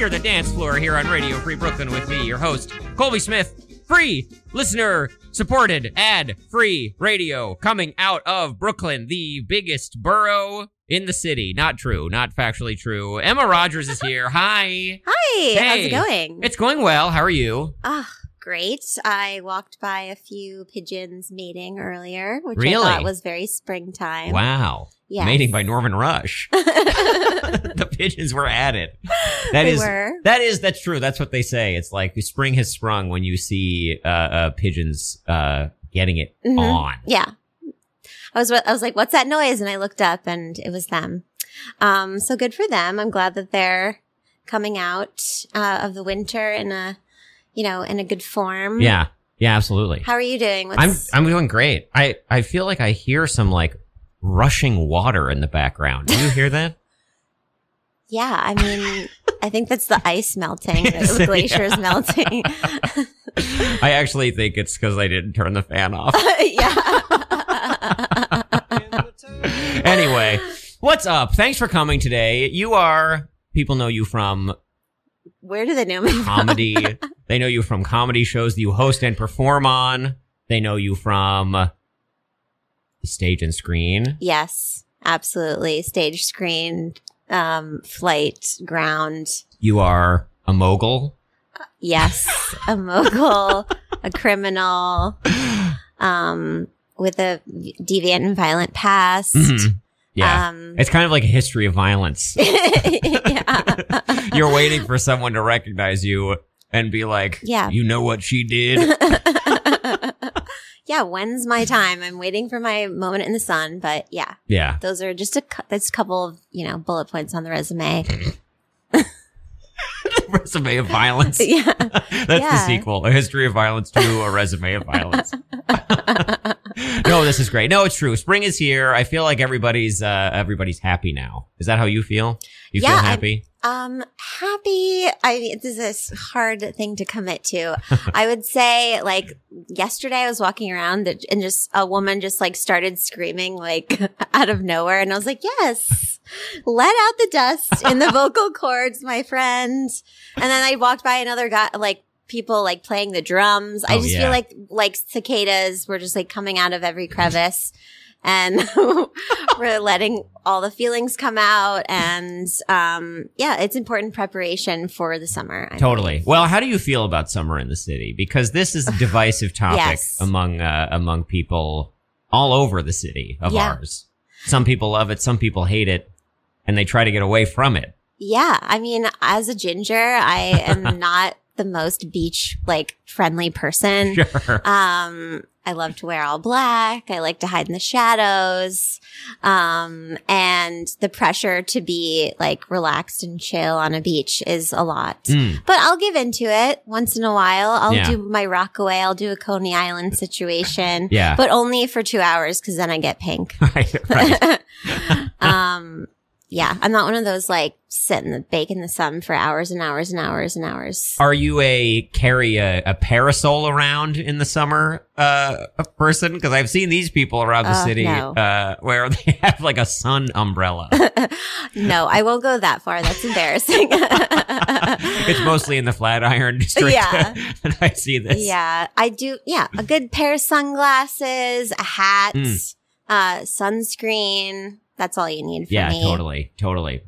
clear the dance floor here on Radio Free Brooklyn with me, your host, Colby Smith. Free, listener supported, ad free radio coming out of Brooklyn, the biggest borough in the city. Not true, not factually true. Emma Rogers is here. Hi. Hi, how's it going? It's going well. How are you? Ah, great. I walked by a few pigeons mating earlier, which Really? I thought was very springtime. Wow. Yes. Mating by Norman Rush. the pigeons were at it. That is were. that is that's true. That's what they say. It's like spring has sprung when you see uh, uh pigeons uh getting it Mhm. on. Yeah. I was I was like, "What's that noise?" And I looked up, and it was them. Um, so good for them. I'm glad that they're coming out uh, of the winter in a, you know, in a good form. Yeah. Yeah, absolutely. How are you doing? I'm I'm doing great. I I feel like I hear some like rushing water in the background. Do you hear that? yeah. I mean, I think that's the ice melting. The glacier's melting. I actually think it's because I didn't turn the fan off. yeah. anyway, what's up? Thanks for coming today. You are people know you from Where do they know me from? comedy. they know you from comedy shows that you host and perform on. They know you from the stage and screen. Yes, absolutely. Stage screen, um, flight, ground. You are a mogul. Yes, a mogul, a criminal, um, with a deviant and violent past. Mhm. Yeah. Um, it's kind of like a history of violence. yeah. You're waiting for someone to recognize you and be like, Yeah. you know what she did? yeah. When's my time? I'm waiting for my moment in the sun, but yeah, yeah. those are just a, that's a couple of, you know, bullet points on the resume. resume of violence. yeah. That's the sequel. A history of violence to a resume of violence. no, this is great. No, it's true. Spring is here. I feel like everybody's uh everybody's happy now. Is that how you feel? You Yeah, feel happy? Um, happy. I mean, this is a hard thing to commit to. I would say, like yesterday, I was walking around and just a woman just like started screaming like out of nowhere, and I was like, "Yes, let out the dust in the vocal cords, my friend." And then I walked by another guy, like people like playing the drums. I Oh, just yeah. feel like like cicadas were just like coming out of every crevice. And we're letting all the feelings come out. And um, yeah, it's important preparation for the summer. I Totally. believe. Well, how do you feel about summer in the city? Because this is a divisive topic Yes. among uh, among people all over the city of Yeah. ours. Some people love it, some people hate it, and they try to get away from it. Yeah. I mean, as a ginger, I am not the most beach like friendly person. Sure. Um, I love to wear all black. I like to hide in the shadows. Um, and the pressure to be like relaxed and chill on a beach is a lot. Mm. But I'll give into it once in a while. I'll Yeah. do my Rockaway. I'll do a Coney Island situation, Yeah. but only for two hours because then I get pink. right. Right. um, yeah, I'm not one of those like sit in the bake in the sun for hours and hours and hours and hours. Are you a carry a, a parasol around in the summer uh a person? Because I've seen these people around the Uh, city no. uh where they have like a sun umbrella. no, I won't go that far. That's embarrassing. it's mostly in the Flatiron district Yeah. that I see this. Yeah, I do. Yeah, a good pair of sunglasses, a hat, Mm. uh, sunscreen. That's all you need for Yeah, me. totally, totally.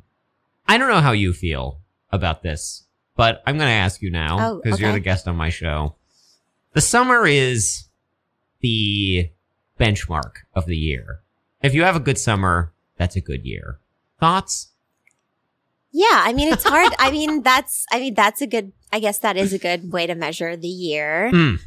I don't know how you feel about this, but I'm going to ask you now Oh, because you're the guest on my show. The summer is the benchmark of the year. If you have a good summer, that's a good year. Thoughts? Yeah, I mean it's hard. I mean that's. I mean that's a good. I guess that is a good way to measure the year. Mm.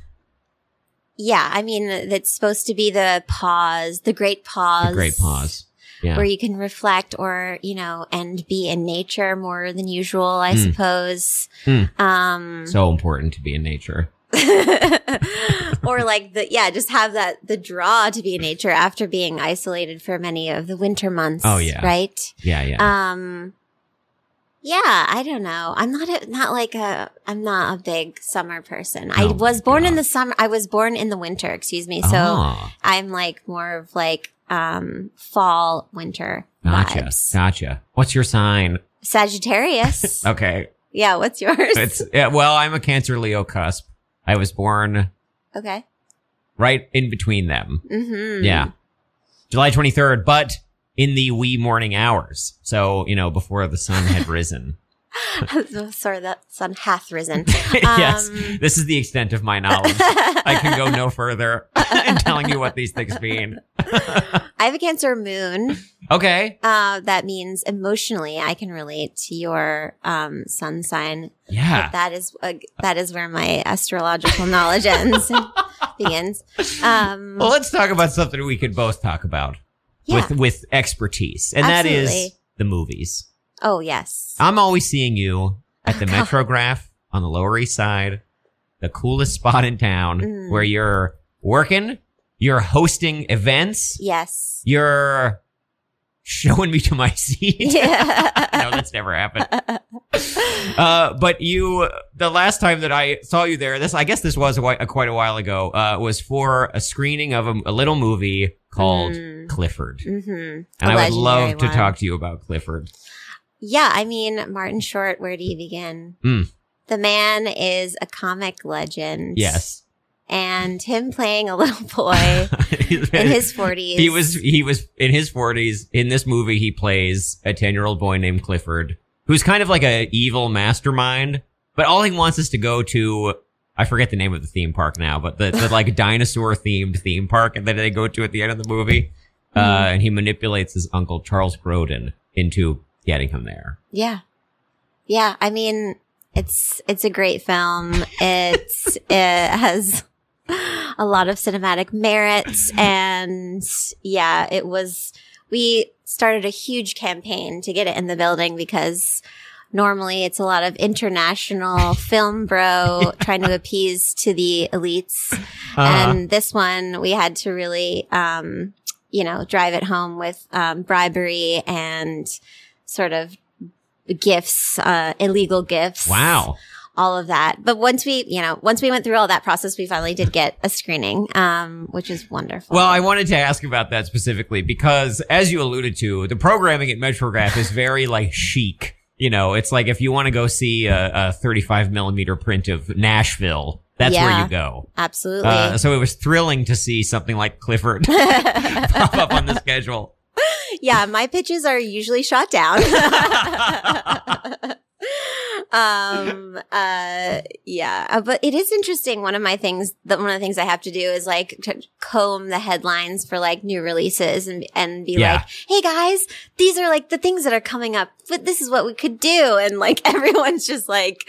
Yeah, I mean it's supposed to be the pause, the great pause, A great pause. Yeah. where you can reflect or you know and be in nature more than usual. I Mm. suppose. Mm. Um, so important to be in nature. or like the yeah, just have that the draw to be in nature after being isolated for many of the winter months. Oh, yeah. right. Yeah, yeah. Um, yeah, I don't know. I'm not a, not like a I'm not a big summer person. I Oh, was born in the summer. I was born in the winter. Excuse me. So Ah, I'm like more of like um fall winter gotcha. vibes. Gotcha. What's your sign? Sagittarius. Okay. Yeah, what's yours? It's yeah, well, I'm a Cancer Leo cusp. I was born okay. right in between them. Mm-hmm. Yeah. July 23rd, but in the wee morning hours. So, you know, before the sun had risen. Sorry, that sun hath risen. yes. Um, This is the extent of my knowledge. I can go no further in telling you what these things mean. I have a Cancer moon. Okay. Uh, that means emotionally, I can relate to your um, sun sign. Yeah. That is uh, that is where my astrological knowledge ends begins. Um, Well, let's talk about something we could both talk about yeah. with with expertise, and that is the movies. oh yes. I'm always seeing you at the Oh, God. Metrograph on the Lower East Side, the coolest spot in town, Mm. where you're working, you're hosting events, Yes. you're showing me to my seat. Yeah. no, that's never happened. Uh, but you, the last time that I saw you there, this I guess this was a, a quite a while ago, uh, was for a screening of a, a little movie called Mm. Clifford, Mm-hmm. and I would love to talk to you about Clifford. Yeah, I mean, Martin Short, where do you begin? Mm. The man is a comic legend. Yes, And him playing a little boy in his 40s. he was he was in his forties. In this movie, he plays a ten year old boy named Clifford, who's kind of like a evil mastermind. But all he wants is to go to I forget the name of the theme park now, but the, the like dinosaur themed theme park that they go to at the end of the movie. Uh, Mhm. and he manipulates his uncle Charles Grodin into getting him there. Yeah. Yeah. I mean, it's, it's a great film. It's, it has a lot of cinematic merits and yeah, it was, we started a huge campaign to get it in the building because normally it's a lot of international film bro trying to appease to the elites. Uh, and this one we had to really um you know drive it home with um bribery and sort of gifts uh illegal gifts wow. All of that but once we you know once we went through all that process we finally did get a screening um which is wonderful Well, I wanted to ask about that specifically because, as you alluded to, the programming at Metrograph is very like chic. You know, it's like if you want to go see a, a 35 millimeter print of Nashville, that's where you go. absolutely Uh, so it was thrilling to see something like Clifford pop up on the schedule. yeah, my pitches are usually shot down. um uh yeah Uh, but it is interesting. One of my things that one of the things i have to do is like to comb the headlines for like new releases and and be Yeah. like hey guys these are like the things that are coming up but this is what we could do. And like everyone's just like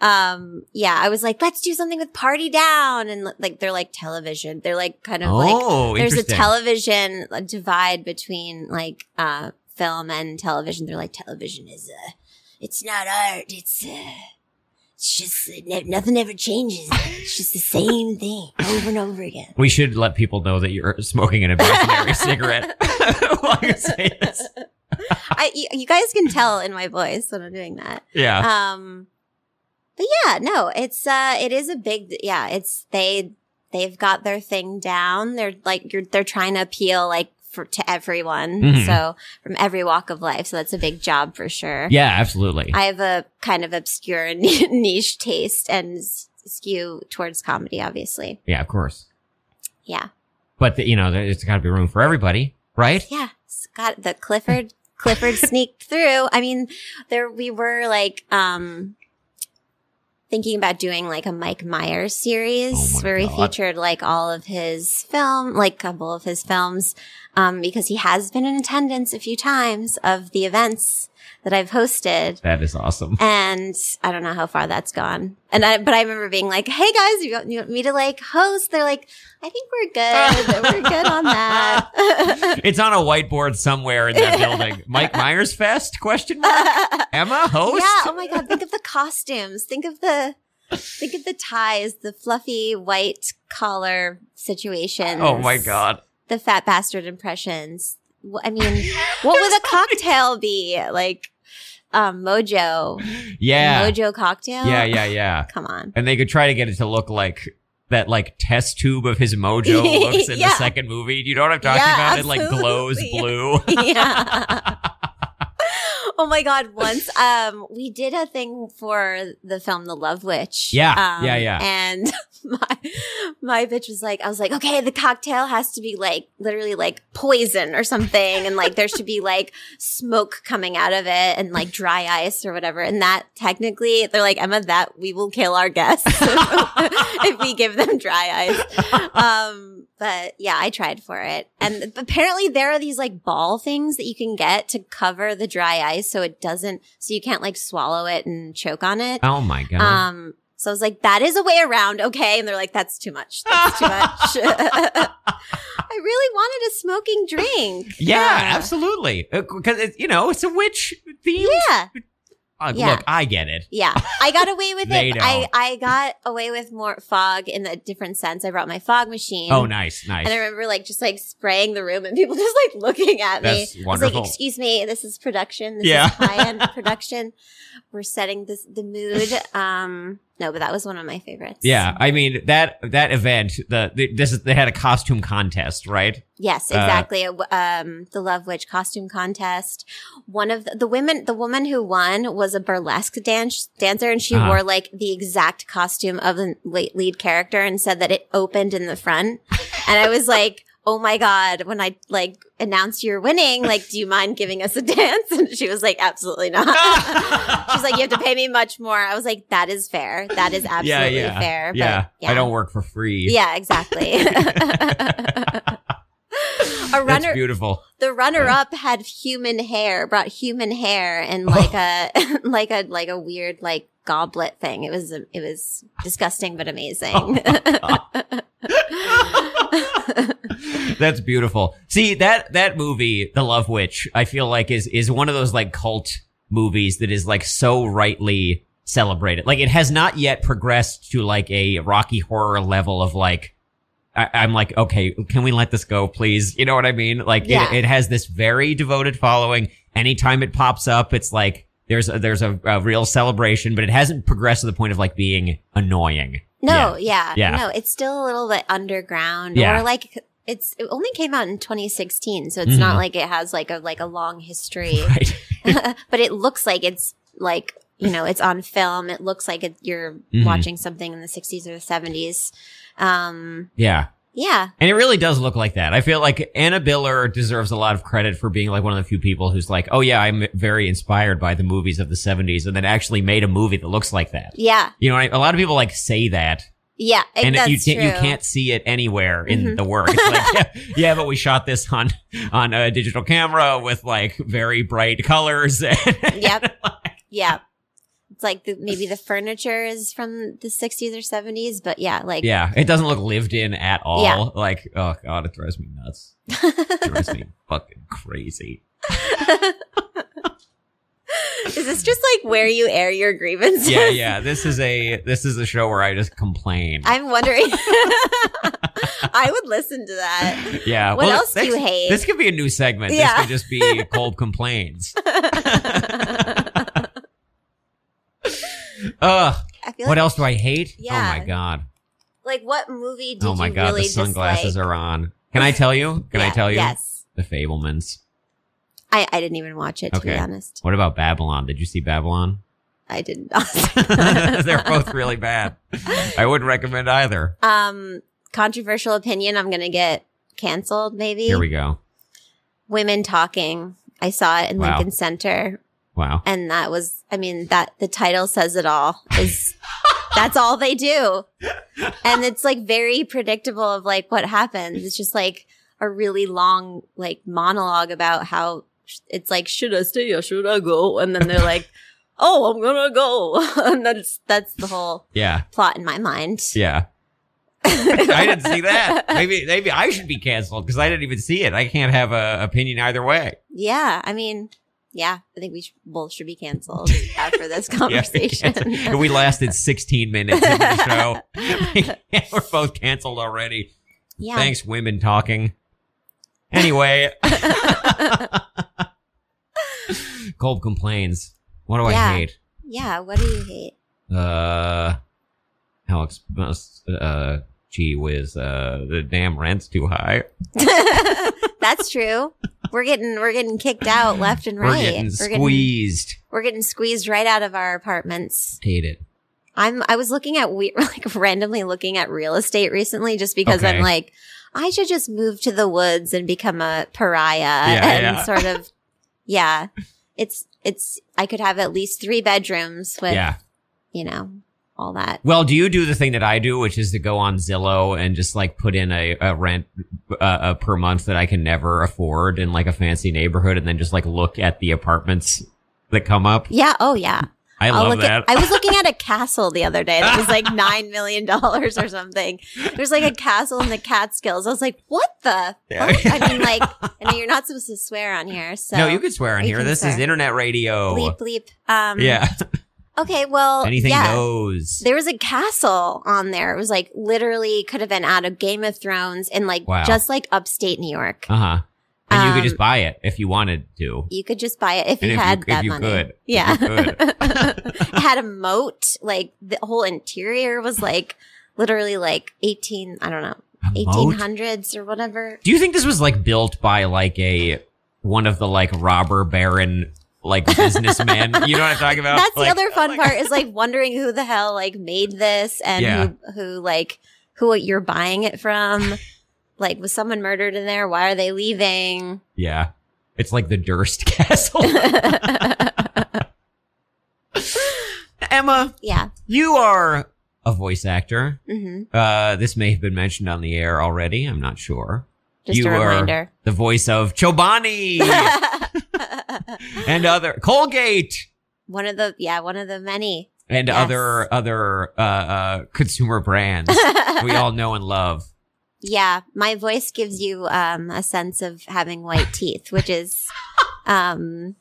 um yeah i was like let's do something with party down. And like they're like television. They're like kind of like oh, there's a television uh, divide between like uh film and television. They're like television is uh it's not art it's uh it's just uh, nothing ever changes. It's just the same thing over and over again. We should let people know that you're smoking an imaginary cigarette. While you say this. i you, you guys can tell in my voice when i'm doing that. Yeah. um but yeah no it's uh it is a big yeah it's they they've got their thing down. They're like you're they're trying to appeal like for to everyone Mhm. so from every walk of life so that's a big job for sure yeah, absolutely. i have a kind of obscure niche taste and skew towards comedy obviously yeah, of course. yeah But the, you know, there's got to be room for everybody, right? yeah it's got the clifford clifford sneaked through i mean there we were like um thinking about doing like a mike myers series Oh where we featured like all of his film like a couple of his films um because he has been in attendance a few times of the events that i've hosted That is awesome. and I don't know how far that's gone. And I, but I remember being like, "Hey guys, you want, you want me to like host?" They're like, "I think we're good. we're good on that." It's on a whiteboard somewhere in that building. Mike Myers Fest? Question mark. Emma host. Yeah. Oh my god. Think of the costumes. Think of the think of the ties, the fluffy white collar situations. Oh my god. The fat bastard impressions. I mean, what would a cocktail be like? Um, Mojo, Yeah. Mojo cocktail. Yeah, yeah, yeah. Come on. And they could try to get it to look like that like test tube of his mojo looks in Yeah. the second movie. You know what I'm talking Yeah, about? It like glows absolutely. blue. yeah. oh my god! Once, um, we did a thing for the film The Love Witch. Yeah, um, yeah, yeah. And my my bitch was like, I was like, okay, the cocktail has to be like literally like poison or something, and like there should be like smoke coming out of it and like dry ice or whatever. And that technically, they're like, Emma, that we will kill our guests if we give them dry ice. Um, but yeah, I tried for it. And apparently there are these like ball things that you can get to cover the dry ice so it doesn't, so you can't like swallow it and choke on it. Oh my god. Um, so I was like, that is a way around. Okay. And they're like, that's too much. That's too much. I really wanted a smoking drink. yeah, Uh, absolutely. Because it's you know it's a witch theme. Yeah. Uh, Yeah. Look, I get it. Yeah. I got away with it. I, don't. I got away with more fog in a different sense. I brought my fog machine. Oh, nice, nice. And I remember like just like spraying the room and people just like looking at me. That's I was wonderful. like, excuse me, this is production. This Yeah. is high end production. We're setting this the mood. Um no, but that was one of my favorites. Yeah, I mean that that event. The, the this is they had a costume contest, right? Yes, Uh, exactly. um, the Love Witch costume contest. One of the, the women, the woman who won was a burlesque dance dancer, and she Uh-huh. wore like the exact costume of the lead character, and said that it opened in the front. and I was like, "Oh my god!" When I like announced you're winning, like, do you mind giving us a dance? And she was like, "Absolutely not." She's like, "You have to pay me much more." I was like, "That is fair. That is absolutely yeah, yeah, fair." But, yeah. I don't work for free. Yeah, exactly. a That's runner, beautiful. the runner up had human hair, brought human hair and oh. like a like a like a weird like goblet thing. It was it was disgusting but amazing. Oh That's beautiful. See that that movie, The Love Witch, I feel like is is one of those like cult movies that is like so rightly celebrated. Like it has not yet progressed to like a Rocky Horror level of like. I, I'm like, okay, can we let this go, please? You know what I mean? Like Yeah. it, it has this very devoted following. Anytime it pops up, it's like there's a, there's a, a real celebration, but it hasn't progressed to the point of like being annoying. No, yeah. Yeah. No, it's still a little bit underground. Yeah. Or like it's it only came out in 2016, so it's Mhm. not like it has like a like a long history. Right. but it looks like it's like you know it's on film. It looks like it, you're Mhm. watching something in the 60s or the 70s. Um, yeah. Yeah, And it really does look like that. I feel like Anna Biller deserves a lot of credit for being like one of the few people who's like, oh yeah, I'm very inspired by the movies of the 70s and then actually made a movie that looks like that. yeah, You know, a lot of people like say that yeah. and that's you, can't, you can't see it anywhere in Mhm. the work. It's like, yeah, yeah, but we shot this on, on a digital camera with like very bright colors. And Yep. Yeah. It's like the, maybe the furniture is from the 60s or 70s, but yeah, like yeah. It doesn't look lived in at all. Yeah. Like, oh God, it drives me nuts. It drives me fucking crazy. is this just like where you air your grievances? yeah, yeah. This is a this is a show where I just complain. I'm wondering. I would listen to that. yeah. What well, else do you hate? This could be a new segment. Yeah. This could just be Colb complaints. Ugh. What like, else do I hate? Yeah. Oh my god. like what movie did oh my you god. really the sunglasses dislike? are on. Can I tell you? Can I tell you? Yes. The Fabelmans. I, I didn't even watch it to be honest. What about Babylon? Did you see Babylon? I did not. They're both really bad. I wouldn't recommend either. um controversial opinion I'm going to get canceled maybe. Here we go. Women talking. I saw it in Wow. Lincoln Center Wow. and that was i mean that the title says it all is that's all they do and it's like very predictable of like what happens it's just like a really long like monologue about how sh- it's like should i stay or should i go and then they're like oh i'm gonna go and that's that's the whole Yeah. plot in my mind Yeah. I didn't see that. Maybe maybe I should be canceled because I didn't even see it. I can't have a opinion either way. yeah i mean yeah i think we both should be canceled after this conversation we lasted 16 minutes into the show. We're both canceled already. yeah Thanks, women talking. Anyway, Colb complains. What do Yeah. I hate? yeah what do you hate Uh, how exp- uh, gee whiz, uh, the damn rent's too high. That's true. we're getting we're getting kicked out left and right. We're getting squeezed. we're getting squeezed right out of our apartments. Hate it. I'm I was looking at we like randomly looking at real estate recently just because Okay. I'm like I should just move to the woods and become a pariah Yeah, and yeah. sort of yeah. It's it's I could have at least 3 bedrooms with yeah. you know all that. Well, do you do the thing that I do, which is to go on Zillow and just like put in a, a rent uh, uh, per month that I can never afford in like a fancy neighborhood, and then just like look at the apartments that come up? Yeah, oh yeah. I I'll love that. At, I was looking at a castle the other day that was like nine million dollars or something. There's like a castle in the Catskills. I was like, what the? Yeah. fuck? I mean, like, I know you're not supposed to swear on here, so no, you can swear on here. can This is internet radio. bleep bleep. Um, Yeah. Okay, well, Anything yeah. goes. There was a castle on there. It was like literally could have been out of Game of Thrones in like Wow. just like upstate New York. Uh huh. And you could Um, just buy it if you wanted to. You could just buy it if And you if you- had if that you money. could. If Yeah. you could. it had a moat. Like the whole interior was like literally like 18, I don't know, A moat? 1800s or whatever. Do you think this was like built by like a one of the like robber baron like businessman. you know what I'm talking about? That's Like- the other fun part is like wondering who the hell like made this and Yeah. who, who like, who you're buying it from. like, was someone murdered in there? Why are they leaving? Yeah. It's like the Durst Castle. Emma, yeah. you are a voice actor. hmm Uh, this may have been mentioned on the air already. I'm not sure. Just you a are reminder. the voice of Chobani and other Colgate one of the, yeah, one of the many. and Yes. other other uh, uh, consumer brands we all know and love. Yeah, my voice gives you um, a sense of having white teeth, which is, um,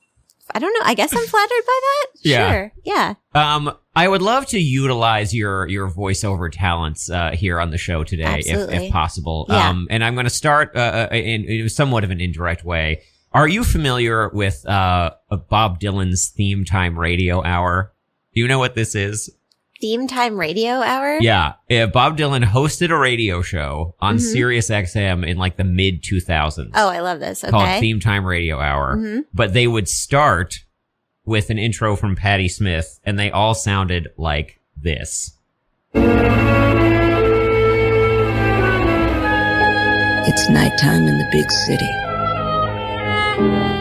I don't know. I guess I'm flattered by that. Yeah. Sure. Yeah. Um, I would love to utilize your your voiceover talents uh, here on the show today, if, if possible. Yeah. Um, and I'm going to start uh, uh, in, in somewhat of an indirect way. Are you familiar with uh, Bob Dylan's theme time radio hour? Do you know what this is? Theme time radio hour. Yeah, uh, Bob Dylan hosted a radio show on Mhm. Sirius XM in like the mid 2000s. Oh, I love this. Okay. called Theme Time Radio Hour. hmm But they would start with an intro from Patti Smith, and they all sounded like this. It's nighttime in the big city.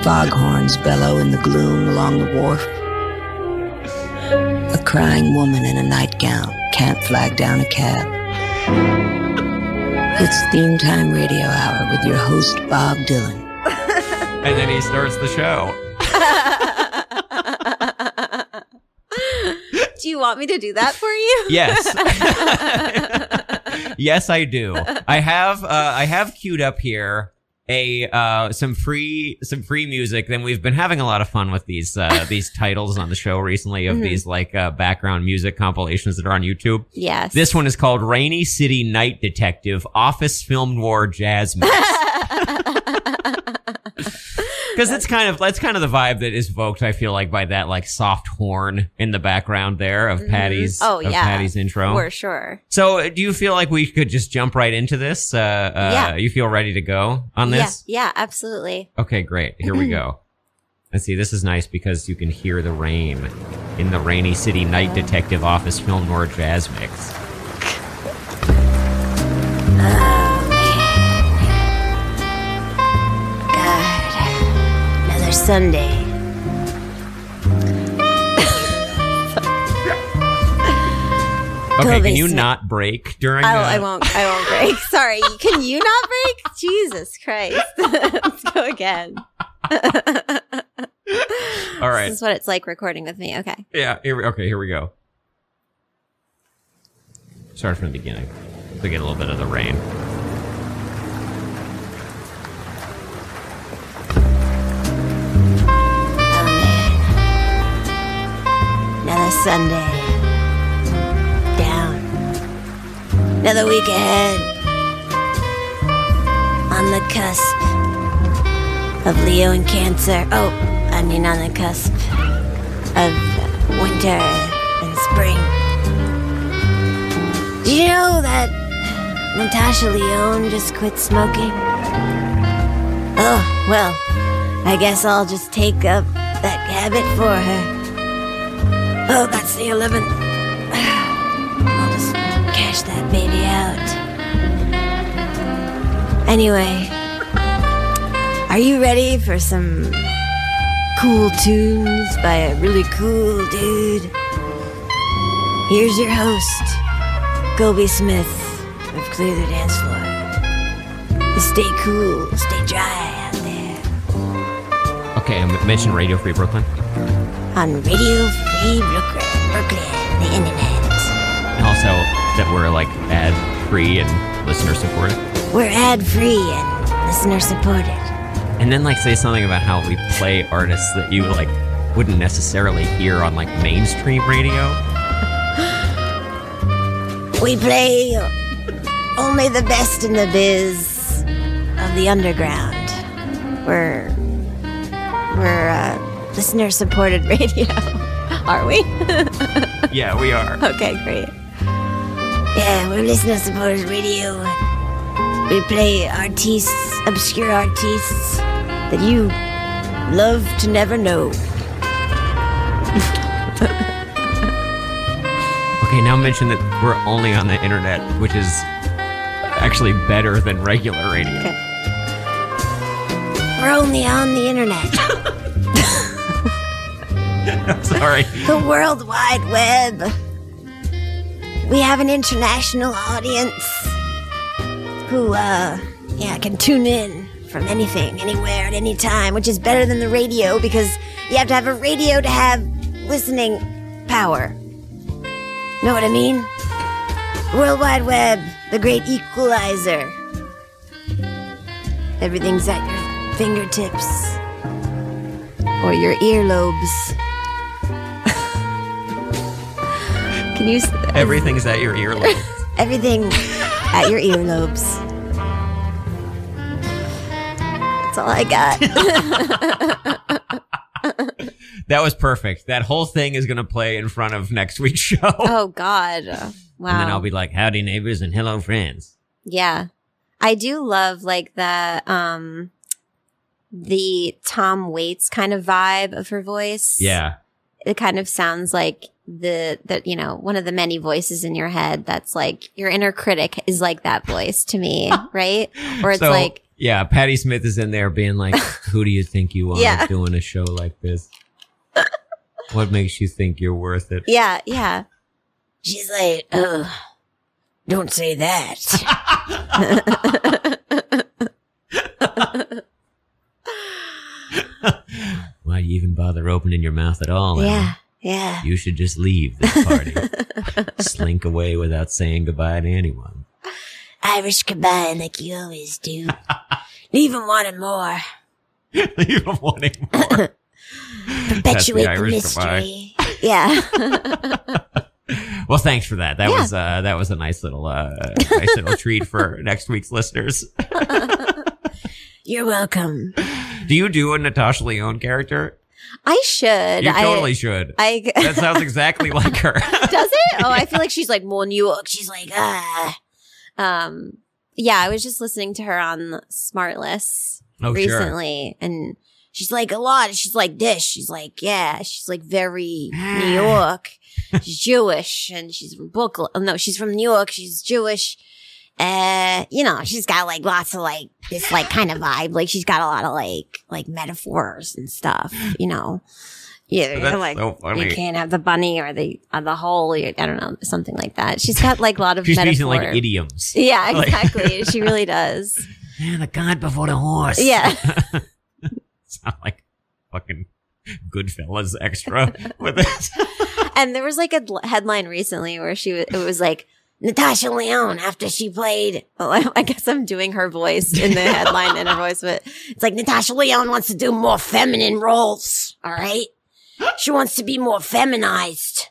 Foghorns bellow in the gloom along the wharf. A crying woman in a nightgown can't flag down a cab. It's theme time radio hour with your host, Bob Dylan. And then he starts the show. do you want me to do that for you? Yes. yes, I do. I have uh, I have queued up here a uh, some free some free music. Then we've been having a lot of fun with these uh, these titles on the show recently of Mhm. these like uh, background music compilations that are on YouTube. yes. This one is called Rainy City Night Detective Office Film Noir Jazz Mix. Because it's kind of that's kind of the vibe that is evoked. I feel like by that like soft horn in the background there of Mhm. Patti's Oh, yeah. Patti's intro. for sure. So, uh, do you feel like we could just jump right into this? Uh, uh, Yeah. You feel ready to go on this? Yeah. Yeah. Absolutely. Okay, great. Here we go. Let's see. This is nice because you can hear the rain in the Rainy City Night Detective Office Film Noir Jazz Mix. Sunday. Okay, can you not break during? Oh, I won't. I won't break. Sorry. Can you not break? Jesus Christ. Let's go again. All right. This is what it's like recording with me. Okay. Yeah. Here we, okay. Here we go. Start from the beginning. To get a little bit of the rain. Sunday. Down. Another week ahead. On the cusp of Leo and Cancer. Oh, I mean on the cusp of winter and spring. Did you know that Natasha Lyonne just quit smoking? Oh, Well, I guess I'll just take up that habit for her. Oh, that's the 11th. I'll just cash that baby out. Anyway, are you ready for some cool tunes by a really cool dude? Here's your host, Colby Smith of Clear the Dance Floor. Stay cool, stay dry out there. Okay, I mentioned Radio Free Brooklyn. On Radio Brooklyn, the internet. And also that we're like ad free and listener supported. We're ad free and listener supported. And then like say something about how we play artists that you like wouldn't necessarily hear on like mainstream radio. We play only the best in the biz of the underground. We're we're uh, listener supported radio, are we? Yeah, we are. okay, great. Yeah, we're listener supported radio. We play artists, obscure artists that you love to never know. Okay, now mention that we're only on the internet, which is actually better than regular radio. Okay. We're only on the internet. Sorry. the World Wide Web. We have an international audience who, uh, yeah, can tune in from anything, anywhere, at any time, which is better than the radio because you have to have a radio to have listening power. Know what I mean? World Wide Web, the great equalizer. Everything's at your fingertips or your earlobes. Can s- Everything's at your earlobe. Everything at your earlobes. That's all I got. that was perfect. That whole thing is gonna play in front of next week's show. oh God! Wow. And then I'll be like, howdy neighbors and hello friends. Yeah. I do love like the um the Tom Waits kind of vibe of her voice. Yeah. It kind of sounds like the that you know, one of the many voices in your head that's like your inner critic is like that voice to me, right? Or it's So, like Yeah, Patti Smith is in there being like, Who do you think you are Yeah. doing a show like this? what makes you think you're worth it? Yeah, yeah. She's like, oh, don't say that. Why do you even bother opening your mouth at all? Emma? Yeah. Yeah. You should just leave this party. Slink away without saying goodbye to anyone. Irish goodbye like you always do. Leave him wanting more. Leave them wanting more. Perpetuate the, goodbye. mystery. Yeah. well, thanks for that. That Yeah. was uh, that was a nice little uh, nice little treat for next week's listeners. You're welcome. Do you do a Natasha Lyonne character? I should. You I, totally should. I that sounds exactly like her. does it? Oh, I feel like she's like more New York. She's like, ah. Um, yeah, I was just listening to her on Smartless oh, sure. recently, and she's like a lot. She's like this. She's like, yeah, she's like very New York. She's Jewish, and she's from Brooklyn. Oh, no, she's from New York. She's Jewish. Uh, you know, she's got like lots of like this like kind of vibe. Like she's got a lot of like like metaphors and stuff. You know, yeah, like so you can't have the bunny or the or the hole. I don't know, something like that. She's got like a lot of metaphors. She's metaphor. using like idioms. Yeah, exactly. she really does. Yeah, the god before the horse. Yeah. Sound like fucking Goodfellas extra with this. And there was like a headline recently where she was, it was like, Natasha Lyonne after she played. oh, I, I guess I'm doing her voice in the headline in her voice, but It's like Natasha Lyonne wants to do more feminine roles. All right. She wants to be more feminized.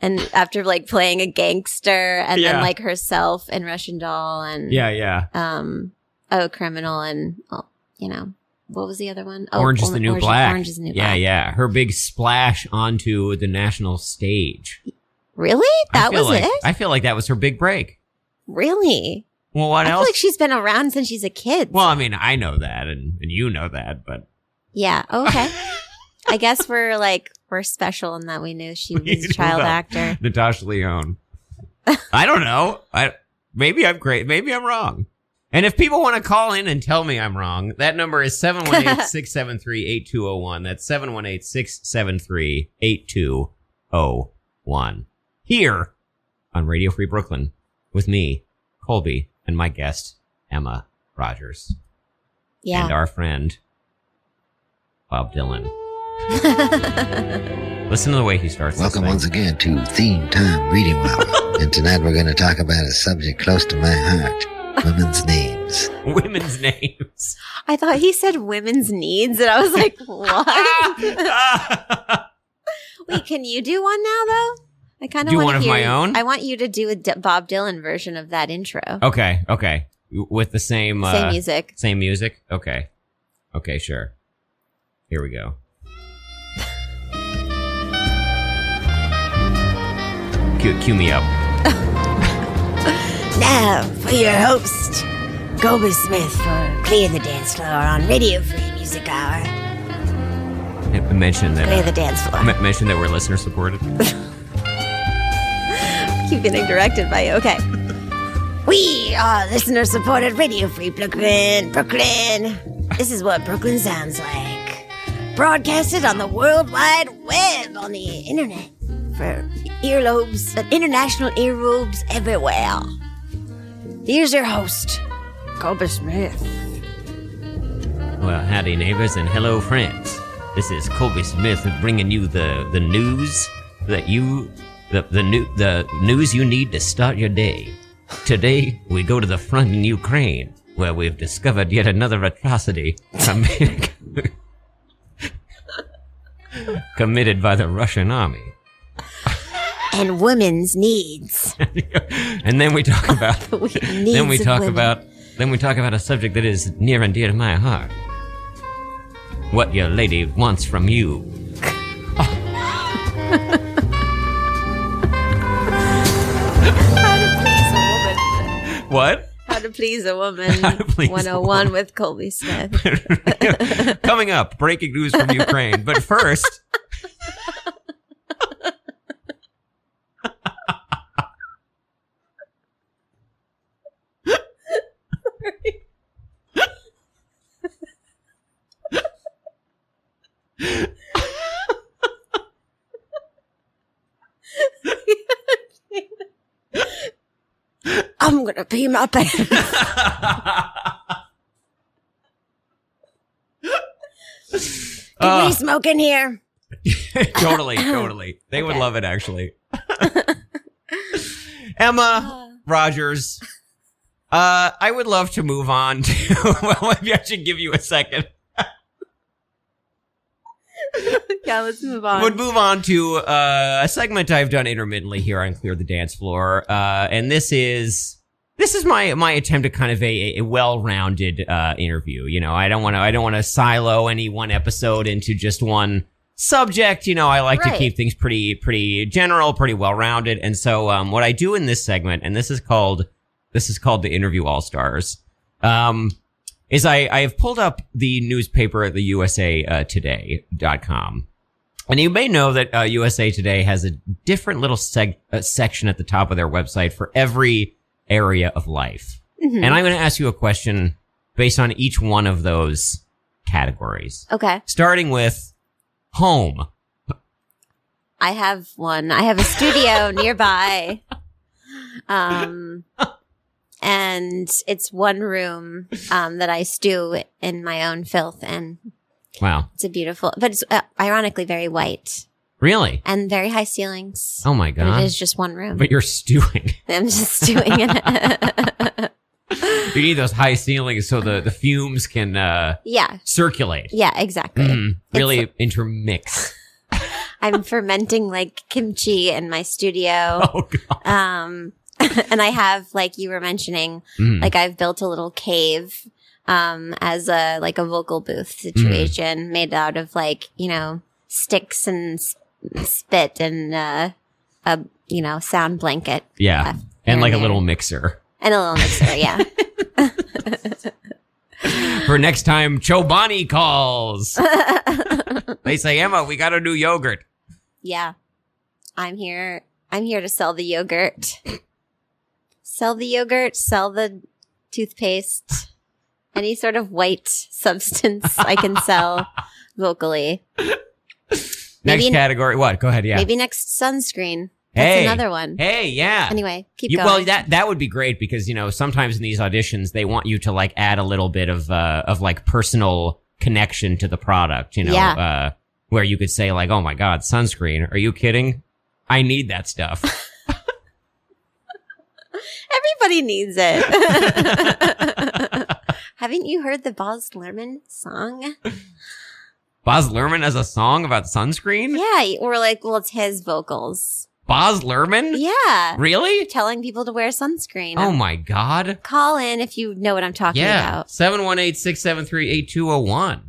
and after like playing a gangster and Yeah. then like herself in Russian Doll and yeah, yeah. um oh criminal and oh, you know what was the other one? Oh, Orange is the new Orange, black. Orange is the new yeah, black. yeah. Her big splash onto the national stage. Really? That was like, it? I feel like that was her big break. really? Well, what I feel else? like she's been around since she's a kid. well, I mean, I know that, and, and you know that, but yeah. Oh, okay. I guess we're like we're special in that we knew she was a child actor. Natasha Lyonne. I don't know. I maybe I'm great. Maybe I'm wrong. And if people want to call in and tell me I'm wrong, that number is 718-673-8201. That's 718-673-8201. Here on Radio Free Brooklyn with me, Colby, and my guest, Emma Rogers. Yeah. And our friend, Bob Dylan. Listen to the way he starts. Welcome this once again to Theme Time Radio Hour. and tonight we're going to talk about a subject close to my heart women's names. Women's names. I thought he said women's needs, and I was like, what? Wait, can you do one now though? I kind of Do want one to of hear. my own? I want you to do a D- Bob Dylan version of that intro. okay, okay. With the same uh, Same music. Same music? Okay. Okay, sure. Here we go. cue, cue me up. Now, for your host, Gober Smith for Clear the Dance Floor on Radio Free Music Hour. M- Mention Clear that. the dance floor. m- mention that we're listener supported. Keep getting directed by you. Okay. We are listener supported Radio Free Brooklyn, Brooklyn. This is what Brooklyn sounds like. Broadcasted on the World Wide Web on the internet for earlobes, international earlobes everywhere. Here's your host, Gober Smith. Well, howdy, neighbors, and hello, friends. This is Colby Smith bringing you the, the news that you the the new the news you need to start your day. Today we go to the front in Ukraine, where we've discovered yet another atrocity committed committed by the Russian army. And women's needs. and then we talk about Needs then we talk women. about then we talk about a subject that is near and dear to my heart. What your lady wants from you. How to please a woman. What? How to please a woman. How to please a 101 woman. Oh with Colby Smith. Coming up, breaking news from Ukraine. But first, I'm gonna pee my pants. Can Uh, we smoke in here? totally, totally. They would love it, actually. Emma Rogers. Uh, I would love to move on to. Well, maybe I should give you a second. yeah, let's move on. would move on to uh, a segment I've done intermittently here on Clear the Dance Floor, uh, and this is this is my my attempt at kind of a, a well rounded uh, interview. You know, I don't want to I don't want to silo any one episode into just one subject. You know, I like to keep things pretty pretty general, pretty well rounded, and so um, what I do in this segment, and this is called this is called the Interview All Stars. Um, is I, I have pulled up the newspaper, the USA uh, Today.com. And you may know that uh, USA Today has a different little seg- uh, section at the top of their website for every area of life. Mhm. And I'm going to ask you a question based on each one of those categories. okay. Starting with home. I have one. I have a studio nearby. Um, and it's one room um, that I stew in my own filth, and Wow. it's a beautiful, but it's uh, ironically very white Really? and very high ceilings. Oh my God. it is just one room. But you're stewing. I'm just stewing in it. you need those high ceilings so the, the fumes can uh, yeah, circulate. yeah, exactly. Mm, really intermix. I'm fermenting like kimchi in my studio. Oh God. Um, and I have, like you were mentioning, Mm. like I've built a little cave, um, as a, like a vocal booth situation made out of like, you know, sticks and spit and, uh, a, you know, sound blanket. Yeah. And here like a little mixer. And a little mixer, yeah. For next time Chobani calls. they say, Emma, we got a new yogurt. yeah. I'm here. I'm here to sell the yogurt. sell the yogurt, sell the toothpaste, any sort of white substance I can sell vocally. Next Maybe- category. What? Go ahead. Yeah. Maybe next sunscreen. That's Hey. another one. Hey, yeah. Anyway, keep You- going. well, that that would be great because you know sometimes in these auditions they want you to like add a little bit of uh, of like personal connection to the product. You know, Yeah. uh, where you could say like, "Oh my God, sunscreen? Are you kidding? I need that stuff." Everybody needs it. Haven't you heard the Baz Luhrmann song? Baz Luhrmann has a song about sunscreen. Yeah, we're like, well, it's his vocals. Baz Luhrmann? Yeah, Really? telling people to wear sunscreen. Oh my God. Call in if you know what I'm talking Yeah. about. 718-673-8201.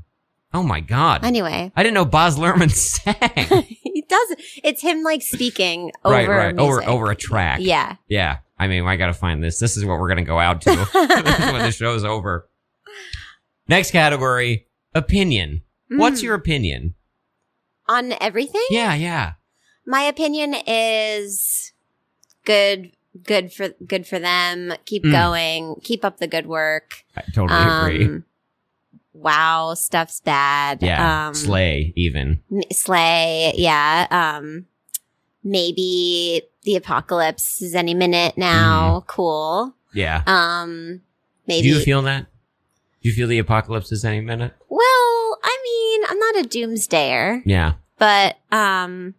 Oh my God. Anyway, I didn't know Baz Luhrmann sang. he does. It's him like speaking over right, right. Over over a track. Yeah. Yeah. I mean, I gotta find this. This is what we're gonna go out to when the show's over. Next category, opinion. What's Mm. your opinion? on everything? Yeah, yeah. My opinion is good. Good for good for them. Keep Mm. going. Keep up the good work. I totally agree. Um, wow, stuff's bad. Yeah. Um, Slay, even. slay. Yeah. Um, maybe the apocalypse is any minute now. Cool. Yeah. Um, maybe. Do you feel that? Do you feel the apocalypse is any minute? well, I mean, I'm not a doomsdayer, Yeah. but um,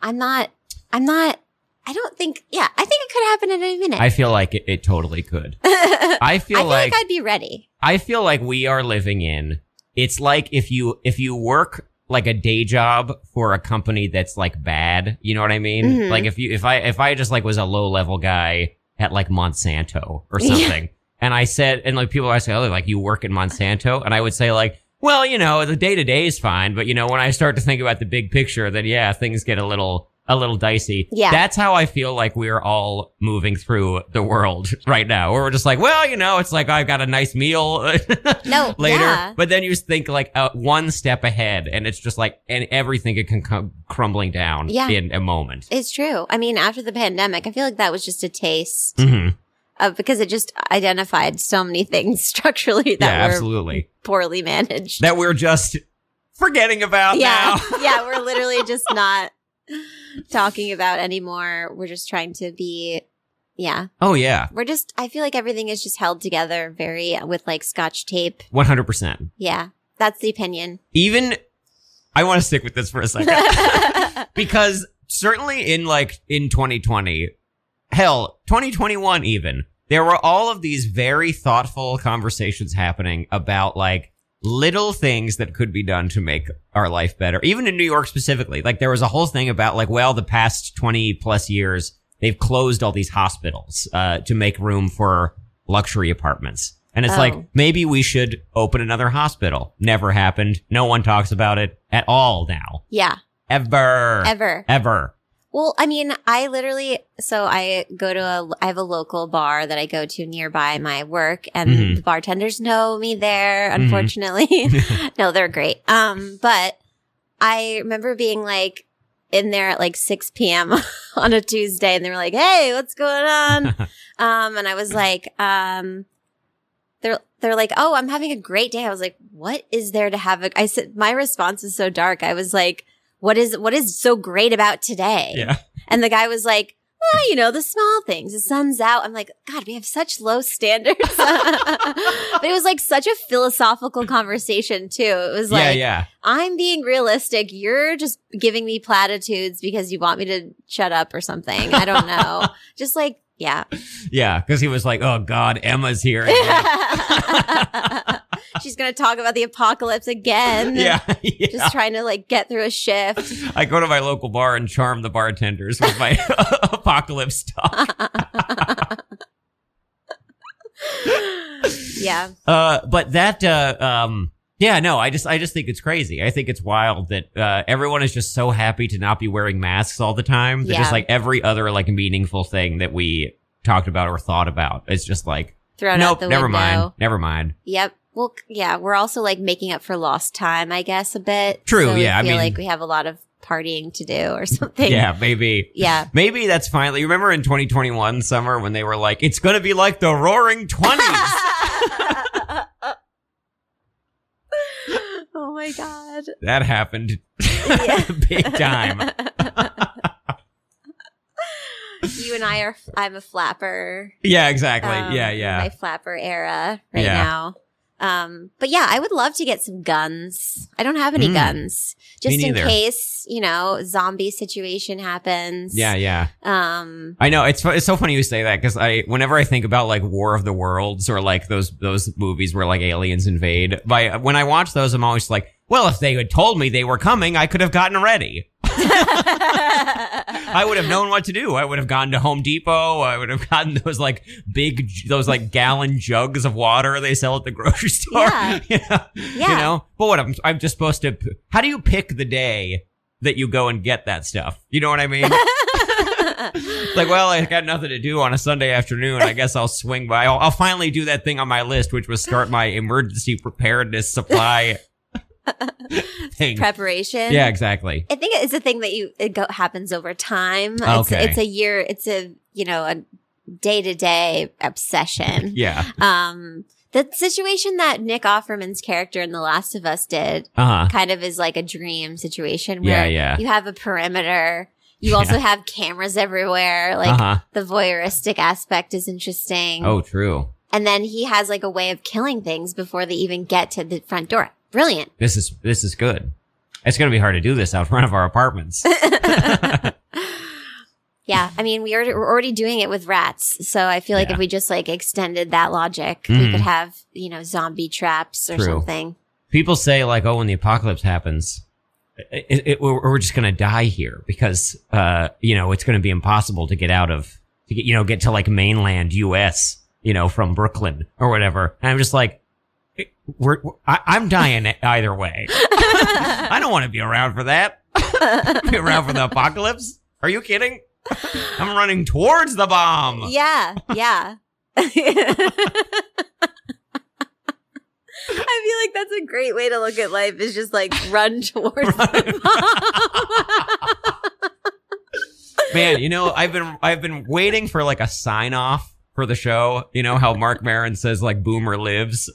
I'm not. I'm not. I don't think. Yeah, I think it could happen at any minute. I feel like it, it totally could. I I feel, feel like, like I'd be ready. I feel like we are living in it's like if you if you work like a day job for a company that's like bad, you know what I mean? Mhm. Like if you if I if I just like was a low level guy at like Monsanto or Yeah. And I said and like people ask me, oh like you work at Monsanto and I would say like well, you know, the day to day is fine, but you know, when I start to think about the big picture, then yeah, things get a little a little dicey. Yeah. That's how I feel like we're all moving through the world right now. Where we're just like, well, you know, it's like I've got a nice meal No, later, yeah. but then you just think like uh, one step ahead, and it's just like, and everything it can come crumbling down Yeah. in a moment. It's true. I mean, after the pandemic, I feel like that was just a taste hmm of because it just identified so many things structurally that Yeah, were absolutely. poorly managed. That we're just forgetting about yeah, now. yeah, we're literally just not talking about anymore. We're just trying to be, yeah, Oh yeah, we're just. I feel like everything is just held together very uh, with like scotch tape. one hundred percent. Yeah, that's the opinion. Even I want to stick with this for a second. because certainly in like in 2020 hell 2021 even there were all of these very thoughtful conversations happening about like little things that could be done to make our life better. Even in new york specifically like there was a whole thing about like well the past 20 plus years they've closed all these hospitals uh, to make room for luxury apartments. And it's Oh. like maybe we should open another hospital. Never happened. No one talks about it at all now. Yeah, ever. Ever. ever Well, I mean, I literally, so I go to a, I have a local bar that I go to nearby my work and Mhm. the bartenders know me there, Mhm. unfortunately. no, they're great. Um, but I remember being like in there at like 6 p.m. on a Tuesday and they were like, Hey, what's going on? um, and I was like, um, they're, they're like, Oh, I'm having a great day. I was like, what is there to have? A, I said, my response is so dark. I was like, what is, what is so great about today? yeah And the guy was like, well, you know, the small things. The sun's out. I'm like, God, we have such low standards. but it was like such a philosophical conversation too. It was like, yeah yeah. I'm being realistic. You're just giving me platitudes because you want me to shut up or something. I don't know. just like, yeah. yeah because he was like oh god emma's here. She's going to talk about the apocalypse again. yeah, yeah. Just trying to like get through a shift. I go to my local bar and charm the bartenders with my apocalypse talk. Yeah. Uh, but that, uh, um, yeah, no, I just, I just think it's crazy. I think it's wild that, uh, everyone is just so happy to not be wearing masks all the time. That Yeah. just like every other like meaningful thing that we talked about or thought about. It's just like, Thrown nope, out the never window. mind, never mind. Yep. Well, yeah, we're also like making up for lost time, I guess, a bit. True, So we yeah, I feel mean- like we have a lot of partying to do or something. Yeah, maybe. Yeah. Maybe that's finally. You remember in 2021 summer when they were like, "It's going to be like the Roaring Twenties." oh my god. that happened Yeah. big time. you and I are. I'm a flapper. Yeah, exactly. um, yeah, yeah. My flapper era right Yeah. now. Um, but yeah, I would love to get some guns. I don't have any Mm. guns, just in case you know zombie situation happens. yeah, yeah. Um. I know it's it's so funny you say that because I whenever I think about like War of the Worlds or like those those movies where like aliens invade, by when I watch those, I'm always like, well, if they had told me they were coming, I could have gotten ready. I would have known what to do. I would have gone to Home Depot. I would have gotten those like big, those like gallon jugs of water they sell at the grocery store. Yeah. you know? Yeah. You know, but what I'm, I'm just supposed to. How do you pick the day that you go and get that stuff? You know what I mean? like, well, I got nothing to do on a Sunday afternoon. I guess I'll swing by. I'll, I'll finally do that thing on my list, which was start my emergency preparedness supply thing. Preparation. Yeah, exactly. I think it's a thing that you it go, happens over time. It's, Okay. it's a year. It's a you know a day to day obsession. Yeah. Um, the situation that Nick Offerman's character in The Last of Us did Uh huh. kind of is like a dream situation where yeah. you have a perimeter. You also have cameras everywhere. Like Uh huh. the voyeuristic aspect is interesting. Oh, true. And then he has like a way of killing things before they even get to the front door. Brilliant. This is this is good. It's gonna be hard to do this out front of our apartments. Yeah, I mean, we are, we're already doing it with rats, so I feel like Yeah. if we just like extended that logic, we Mhm. could have you know zombie traps or True. something. People say like, oh, when the apocalypse happens, it, it, we're, we're just gonna die here because uh, you know it's gonna be impossible to get out of to get you know get to like mainland U.S. you know from Brooklyn or whatever. And I'm just like, it- we're, we're- I, I'm dying either way. I don't want to be around for that. be around for the apocalypse? Are you kidding? I'm running towards the bomb. Yeah, yeah. I feel like that's a great way to look at life. Is just like run towards the bomb. Man, you know, I've been I've been waiting for like a sign off for the show. You know how Marc Maron says like "Boomer lives"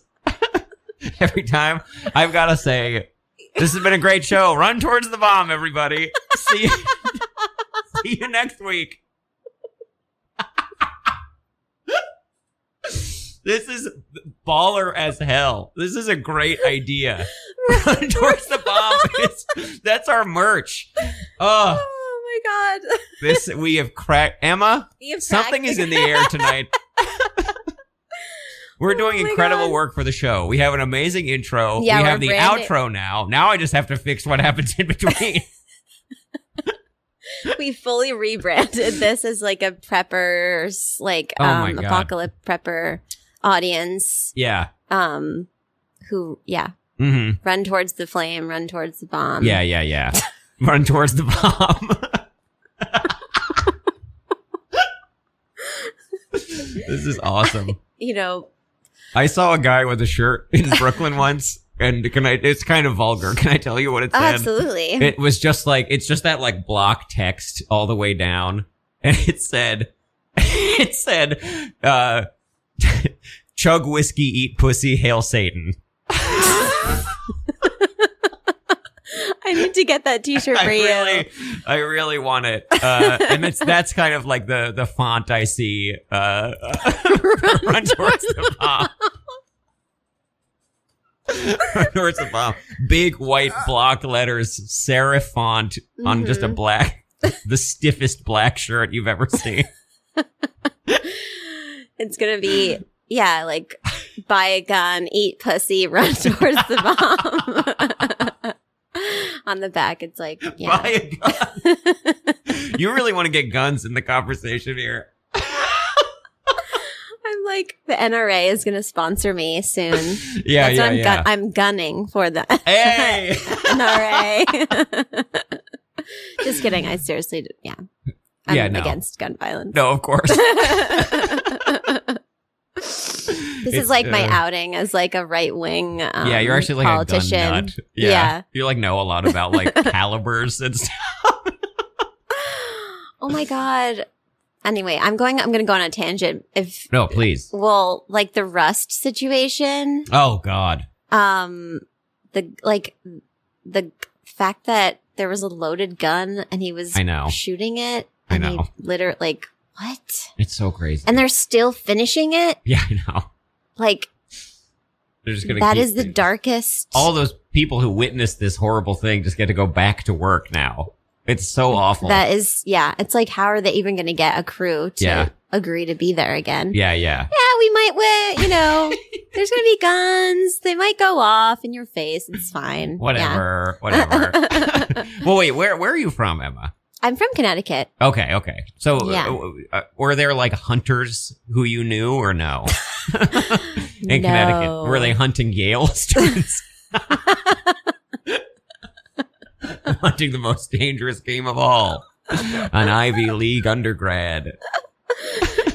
every time. I've got to say, this has been a great show. Run towards the bomb, everybody. See you, see you next week. This is baller as hell. This is a great idea. Run towards the bomb. It's- that's our merch. Oh, oh my god! this we have cracked. Emma, something cracked is in the air tonight. We're doing Oh incredible God. work for the show. We have an amazing intro. Yeah, we have the outro now. Now I just have to fix what happens in between. we fully rebranded this as like a preppers, like Oh um, apocalypse prepper audience. yeah. Um, who, yeah, hmm run towards the flame, run towards the bomb. Yeah, yeah, yeah. Run towards the bomb. this is awesome. you know, I saw a guy with a shirt in Brooklyn once, and can I? It's kind of vulgar. Can I tell you what it oh, said? absolutely. It was just like it's just that like block text all the way down, and it said, it said, uh, chug whiskey, eat pussy, hail Satan. I need to get that T-shirt for I you. really, I really want it, uh, and that's that's kind of like the the font I see. Uh, run towards the bomb. run towards the bomb. Big white block letters, serif font on just a black, the stiffest black shirt you've ever seen. It's gonna be yeah, like buy a gun, eat pussy, run towards the bomb. On the back, it's like yeah. Buy a gun. you really want to get guns in the conversation here. I'm like the NRA is gonna sponsor me soon. Yeah, That's yeah, I'm, yeah. I'm gunning for the hey. NRA. Just kidding. I seriously, yeah. I'm Yeah, no. against gun violence. No, of course. This It's, is like my uh, outing as like a right wing um, yeah, you're actually like politician. a gun nut. Yeah. Yeah. You like know a lot about like calibers and stuff. Oh my god. Anyway, I'm going. I'm going to go on a tangent. If No, please. well, like the Rust situation, Oh God. um, the like the fact that there was a loaded gun and he was I know. shooting it. I know. Literally, like what? It's so crazy. And they're still finishing it. yeah, I know. Like They're just gonna. that is the darkest. All those people who witnessed this horrible thing just get to go back to work now. It's so awful. That is, yeah. It's like, how are they even going to get a crew to Yeah. agree to be there again? yeah, yeah. Yeah, we might win. You know, there's going to be guns. They might go off in your face. It's fine. Whatever. Whatever. well, wait. Where Where are you from, Emma? I'm from Connecticut. Okay. Okay. So, Yeah. uh, uh, were there like hunters who you knew or no? In No. Connecticut, were they hunting Yale students? hunting the most dangerous game of all, an Ivy League undergrad.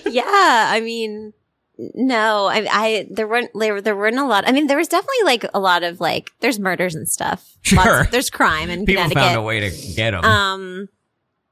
yeah, I mean, no, I, I, there weren't, there, there weren't a lot. I mean, there was definitely like a lot of like, there's murders and stuff. Sure. there's crime in People Connecticut. found a way to get them. Um,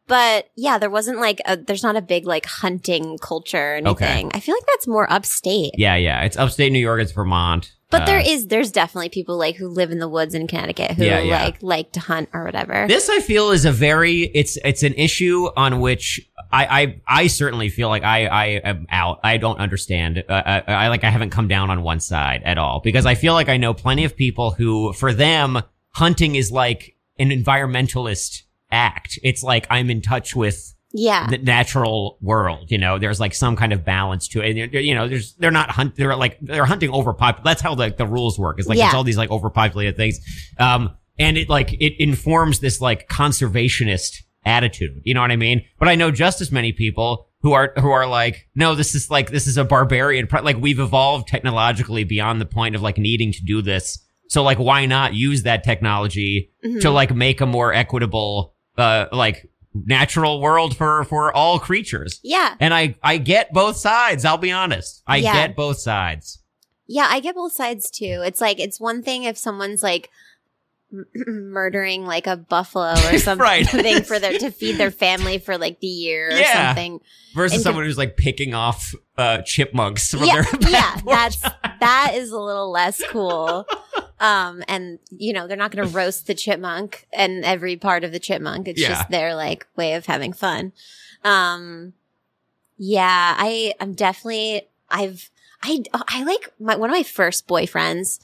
but yeah, there wasn't like a, there's not a big like hunting culture or Okay. anything. I feel like that's more upstate. yeah, yeah. It's upstate New York. It's Vermont. But Uh, there is there's definitely people like who live in the woods in Connecticut who Yeah, yeah. like like to hunt or whatever. This I feel is a very it's it's an issue on which I I, I certainly feel like I I am out. I don't understand. Uh, I, I like I haven't come down on one side at all because I feel like I know plenty of people who for them hunting is like an environmentalist act. It's like I'm in touch with yeah. the natural world. You know, there's like some kind of balance to it. And, you know, there's they're not hunt. They're like they're hunting overpop. That's how like the rules work. It's like Yeah. there's all these like overpopulated things. Um, and it like it informs this like conservationist attitude. You know what I mean? But I know just as many people who are who are like, no, this is like this is a barbarian. Pro- like we've evolved technologically beyond the point of like needing to do this. So like, why not use that technology Mhm. to like make a more equitable, uh, like natural world for for all creatures? yeah. And I I get both sides. I'll be honest. I Yeah. get both sides. Yeah, I get both sides too. It's like it's one thing if someone's like m- murdering like a buffalo or something Right. for their to feed their family for like the year or Yeah. something. Versus And to- someone who's like picking off uh chipmunks from yeah, their yeah, that's that is a little less cool. Um, and you know they're not going to roast the chipmunk and every part of the chipmunk. It's Yeah. just their like way of having fun. Um, yeah, I I'm definitely I've I I like my one of my first boyfriends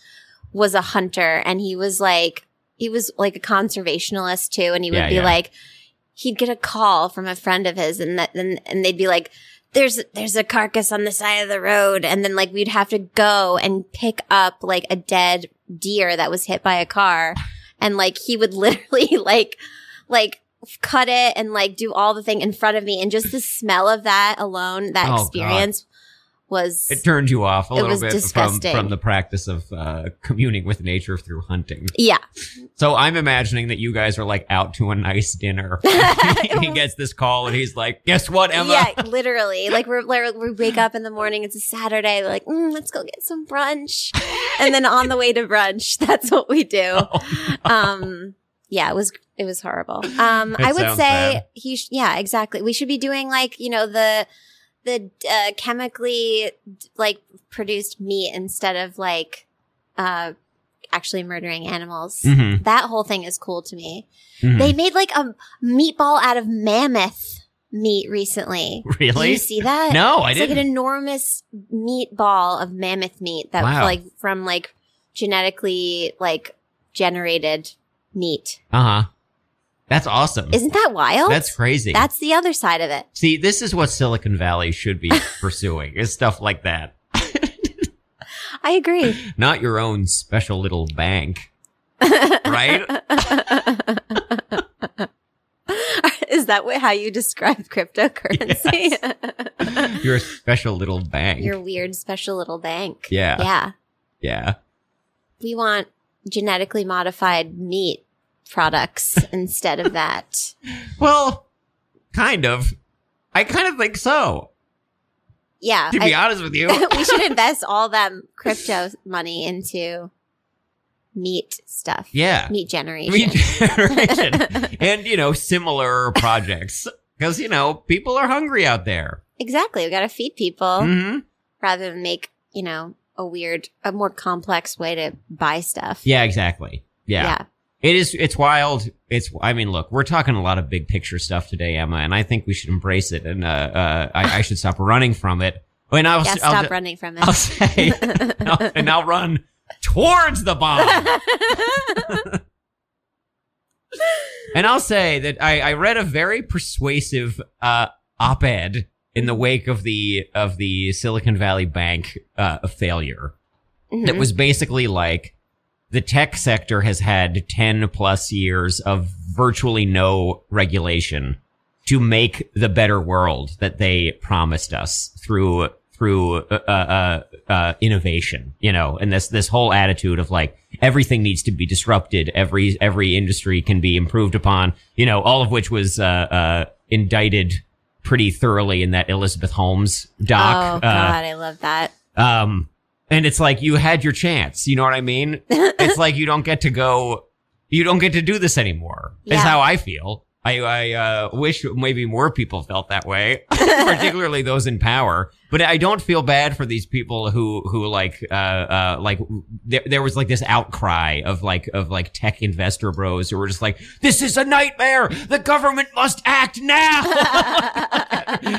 was a hunter and he was like he was like a conservationalist too and he would Yeah, be yeah. like he'd get a call from a friend of his and that and, and they'd be like there's there's a carcass on the side of the road and then like we'd have to go and pick up like a dead deer that was hit by a car and like he would literally like like cut it and like do all the thing in front of me and just the smell of that alone that Oh, experience was It turned you off a little bit from, disgusting. from the practice of uh, communing with nature through hunting. yeah So I'm imagining that you guys are like out to a nice dinner. he gets this call and he's like, "Guess what, Emma? yeah literally like we're, we wake up in the morning it's a saturday we're like mm, let's go get some brunch and then on the way to brunch that's what we do Oh, um yeah it was it was horrible um That i would say bad. he sh- yeah exactly we should be doing like you know the the uh, chemically like produced meat instead of like uh actually murdering animals Mhm, that whole thing is cool to me mhm. they made like a meatball out of mammoth meat recently Really? Did you see that No, I it's like didn't. Like an enormous meatball of mammoth meat that Wow. like from like genetically like generated meat. Uh huh. That's awesome. Isn't that wild? That's crazy. That's the other side of it. See, this is what Silicon Valley should be pursuing is stuff like that. I agree. Not your own special little bank. Right? Is that what, how you describe cryptocurrency? Your special little bank. Your weird special little bank. Yeah. Yeah. yeah. We want genetically modified meat products instead of that. Well, kind of. I kind of think so. Yeah. To be I- honest with you, we should invest all that crypto money into meat stuff. yeah. Meat generation. Meat generation. and you know similar projects because you know people are hungry out there. exactly. We got to feed people hmm rather than make, you know, a weird, a more complex way to buy stuff. Yeah, exactly. Yeah. Yeah. It is. It's wild. It's. I mean, look, we're talking a lot of big picture stuff today, Emma, and I think we should embrace it. And uh, uh, I, I should stop running from it. And I'll, Yeah, I'll, stop running from it. I'll say, I'll- and I'll run towards the bomb. And I'll say that I, I read a very persuasive uh, op-ed in the wake of the of the Silicon Valley Bank uh, failure. That Mhm. was basically like the tech sector has had ten plus years of virtually no regulation to make the better world that they promised us through through uh, uh, uh, innovation, you know, and this this whole attitude of like everything needs to be disrupted, every every industry can be improved upon, you know, all of which was uh, uh, indicted pretty thoroughly in that Elizabeth Holmes doc. oh, Uh, God. I love that. um, and it's like you had your chance. You know what I mean? it's like you don't get to go. You don't get to do this anymore. Is how I feel. I I uh, wish maybe more people felt that way, particularly those in power. But I don't feel bad for these people who who like uh uh like there, there was like this outcry of like of like tech investor bros who were just like this is a nightmare. The government must act now.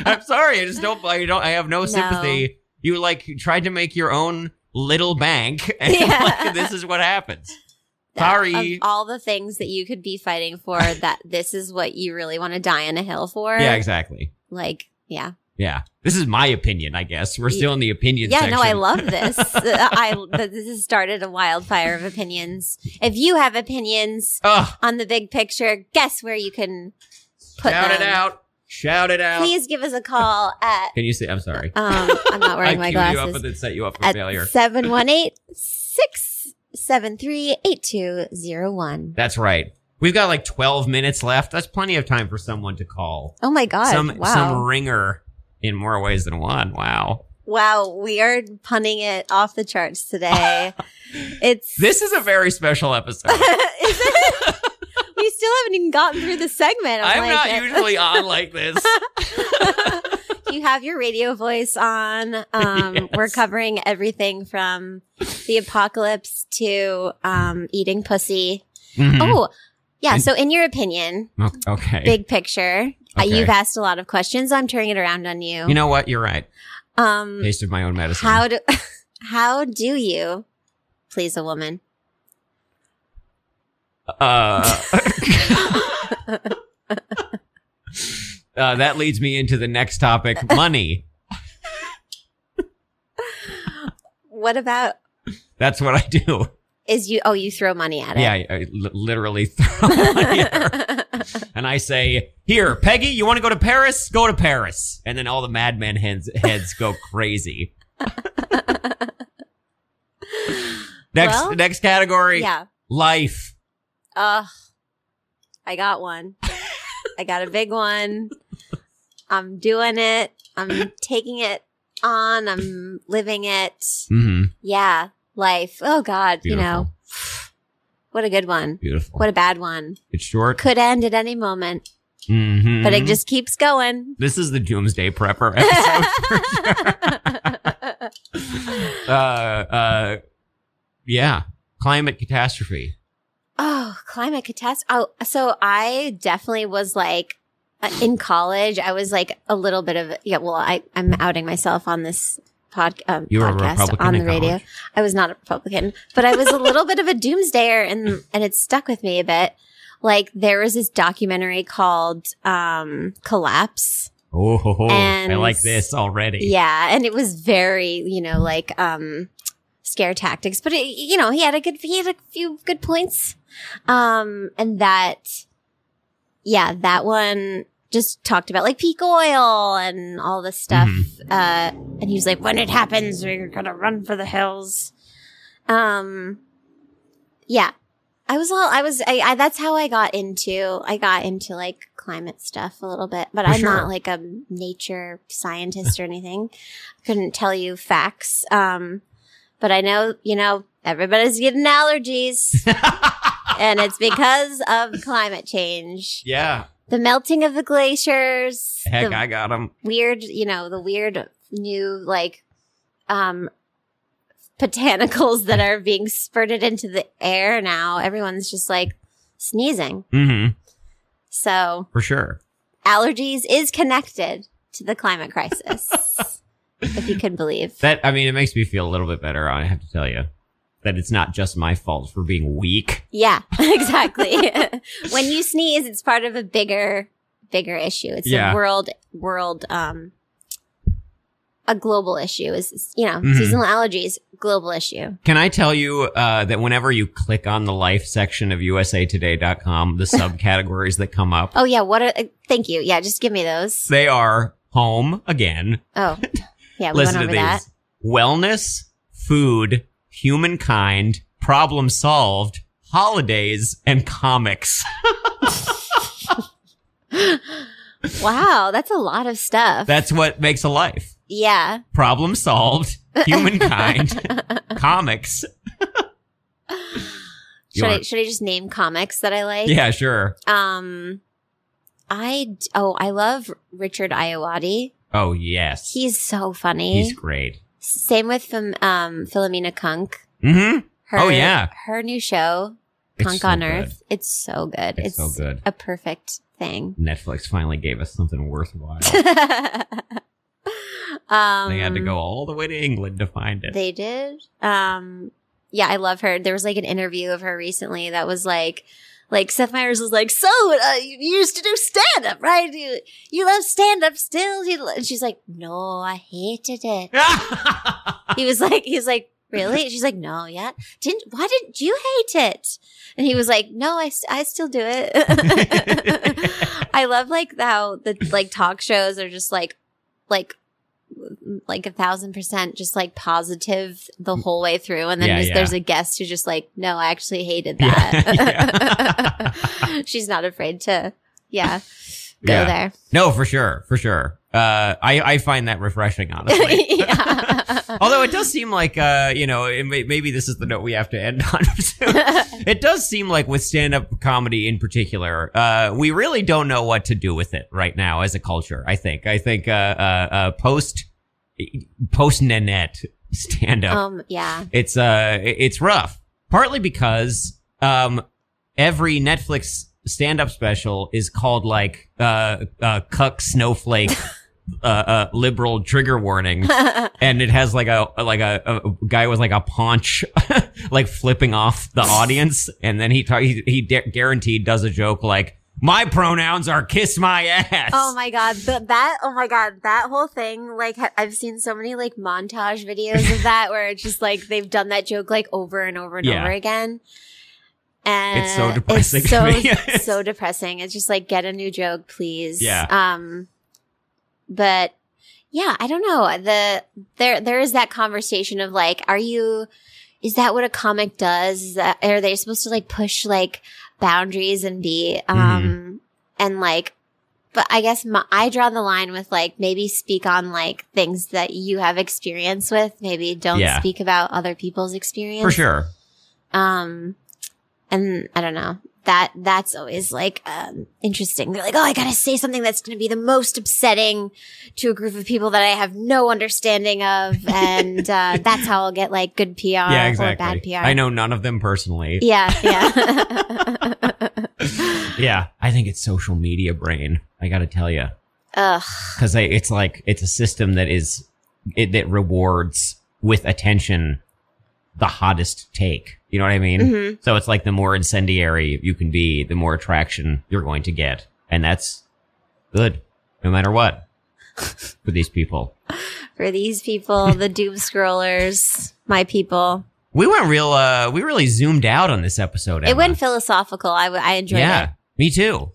I'm sorry, I just don't. I don't. I have no No. You like tried to make your own little bank, and Yeah. like, this is what happens. Sorry. All the things that you could be fighting for, that this is what you really want to die on a hill for. Yeah, exactly. Like, yeah. Yeah, this is my opinion. I guess we're still in the opinion. Yeah, section. no, I love this. I this has started a wildfire of opinions. If you have opinions Ugh, on the big picture, guess where you can put shout them. it out! Shout it out! Please give us a call at. Can you say? I'm sorry. Um, I'm not wearing I my queued you up glasses. and then set you up for At failure. 718 673 8201. That's right. We've got like 12 minutes left. That's plenty of time for someone to call. Oh my God. some wow. some ringer in more ways than one. Wow. wow. We are punning it off the charts today. it's. This is a very special episode. is it? We still haven't even gotten through the segment. I'm like, not usually on like this. you have your radio voice on. Um, We're covering everything from the apocalypse to um, eating pussy. Mhm. Oh, yeah. And- so, in your opinion, okay. big picture, uh, Okay. you've asked a lot of questions. I'm turning it around on you. You know what? You're right. um, Taste of my own medicine. how do how do you please a woman? Uh, uh, that leads me into the next topic money. What about That's what I do. is you? Oh, you throw money at it. Yeah, I, I li- literally throw money. And I say, Here, Peggy, you want to go to Paris? Go to Paris. And then all the madman heads, heads go crazy. next, Well, next category yeah. life. Ugh. I got one. I got a big one. I'm doing it. I'm taking it on. I'm living it. Mm-hmm. Yeah. Life. Oh God. You know. What a good one. Beautiful. What a bad one. it's short. Could end at any moment, Mm-hmm. but it just keeps going. This is the Doomsday Prepper episode. uh, uh, yeah. Climate catastrophe. Oh, climate catastrophe. Oh, so I definitely was like uh, in college. I was like a little bit of yeah. Well, I I'm outing myself on this pod, um, You were a podcast Republican on the radio. college? I was not a Republican, but I was a little bit of a doomsdayer, and and it stuck with me a bit. Like there was this documentary called um, Collapse. Oh, ho. I like this already. Yeah, and it was very, you know, like um scare tactics, but it, you know, he had a good he had a few good points. Um and that yeah, that one just talked about like peak oil and all this stuff. Uh and he was like when it happens we're going to run for the hills. Um yeah. I was all I was I, I that's how I got into I got into like climate stuff a little bit, but For I'm sure. not like a nature scientist or anything. Couldn't tell you facts. Um but I know, you know, everybody's getting allergies and it's because of climate change. Yeah. The melting of the glaciers, Heck, the I got them. weird, you know, the weird new like um botanicals that are being spurted into the air now. Everyone's just like sneezing. Mm-hmm. So For sure. allergies is connected to the climate crisis. if you can believe. That I mean, it makes me feel a little bit better. I have to tell you that it's not just my fault for being weak. Yeah, exactly. when you sneeze, it's part of a bigger, bigger issue. It's Yeah. a world, world, um, a global issue is, you know, Mhm. seasonal allergies, global issue. Can I tell you uh, that whenever you click on the life section of usatoday.com, the subcategories that come up, Oh yeah. What are, uh, thank you. Yeah. Just give me those. they are home again. Oh, yeah. We went Listen to over these: that. wellness, food, humankind, problem solved, holidays, and comics. Wow. That's a lot of stuff. That's what makes a life. yeah. Problem solved, humankind, comics. Should I, should I just name comics that I like? Yeah, sure. Um, I, oh, I love Richard Ayoade. Oh yes, He's so funny. he's great. Same with um, Philomena Cunk. Mm-hmm. Her, Oh, yeah. her new show, It's Cunk so on good. Earth. It's so good. It's so good. A perfect thing. Netflix finally gave us something worthwhile. um, they had to go all the way to England to find it. They did. Um, yeah, I love her. There was like an interview of her recently that was like, like Seth Meyers was like, "So uh, you used to do stand up, right? You, you love stand up still?" You lo-" And she's like, "No, I hated it." he was like, he's like, really? She's like, no, yeah. Didn't, why didn't you hate it? And he was like, no, I, st- I still do it. I love like how the like talk shows are just like, like, like a thousand percent just like positive the whole way through. And then Yeah, just, yeah. there's a guest who's just like, no, I actually hated Yeah, that. She's not afraid to, yeah, go Yeah. there. no, for sure, for sure. Uh, I I find that refreshing, honestly. yeah. Although it does seem like, uh, you know, it may, maybe this is the note we have to end on. it does seem like with stand-up comedy in particular, uh, we really don't know what to do with it right now as a culture. I think. I think uh, uh, uh, post post Nanette stand-up, um, yeah. it's uh, it's rough. Partly because um, every Netflix stand-up special is called like uh, uh, cuck snowflake. Uh, uh, liberal trigger warning, and it has like a like a, a guy with like a paunch, like flipping off the audience, and then he ta- he, he de- guaranteed does a joke like my pronouns are kiss my ass. Oh my god, the, that oh my god, that whole thing. Like I've seen so many like montage videos of that where it's just like they've done that joke like over and over and Yeah. over again. And It's so depressing It's so so depressing. It's just like get a new joke, please. Yeah. Um, but yeah, I don't know. The there there is that conversation of like, are you? Is that what a comic does? That are they supposed to like push like boundaries and be um Mm-hmm. and like but I guess my, I draw the line with like maybe speak on like things that you have experience with. Maybe don't Yeah. speak about other people's experience. for sure. Um, and I don't know that that's always like um interesting. They're like, oh, I gotta say something that's gonna be the most upsetting to a group of people that I have no understanding of, and uh, that's how I'll get like good PR yeah, exactly. or bad PR. I know none of them personally. Yeah, yeah. Yeah, I think it's social media brain. I got to tell you. Because it's like it's a system that is it that rewards with attention the hottest take. You know what I mean? Mhm. So it's like the more incendiary you can be, the more attraction you're going to get, and that's good, no matter what, for these people. For these people, the doom scrollers, my people. We went real. uh We really zoomed out on this episode. It went philosophical. I, w- I enjoyed yeah, it. Yeah, me too.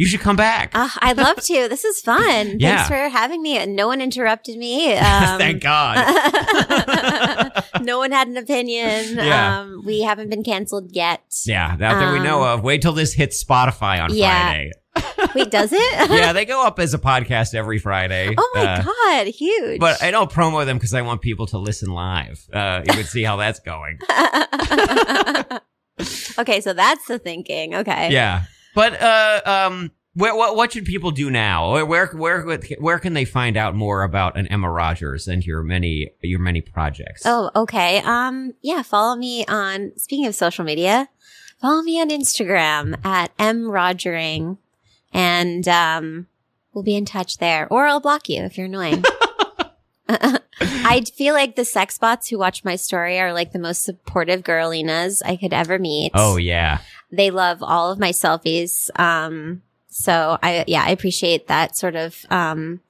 You should come back. Uh, I'd love to. This is fun. Yeah. Thanks for having me. No one interrupted me. Um, Thank God. no one had an opinion. Yeah. Um, we haven't been canceled yet. yeah, not that we know Um, of. Wait till this hits Spotify on Yeah. Friday. Wait, does it? yeah, they go up as a podcast every Friday. oh my Uh, god, huge. But I don't promo them because I want people to listen live. Uh, you would see how that's going. okay, so that's the thinking. Okay. Yeah, but uh, um, where, what what should people do now? Where where where where can they find out more about an Emma Rogers and your many your many projects? Oh, okay. Um, yeah, follow me on speaking of social media, follow me on Instagram at mrogering and um we'll be in touch there. Or I'll block you if you're annoying. I feel like the sex bots who watch my story are like the most supportive girlinas I could ever meet. oh yeah, They love all of my selfies. Um, so I, yeah, I appreciate that sort of, um,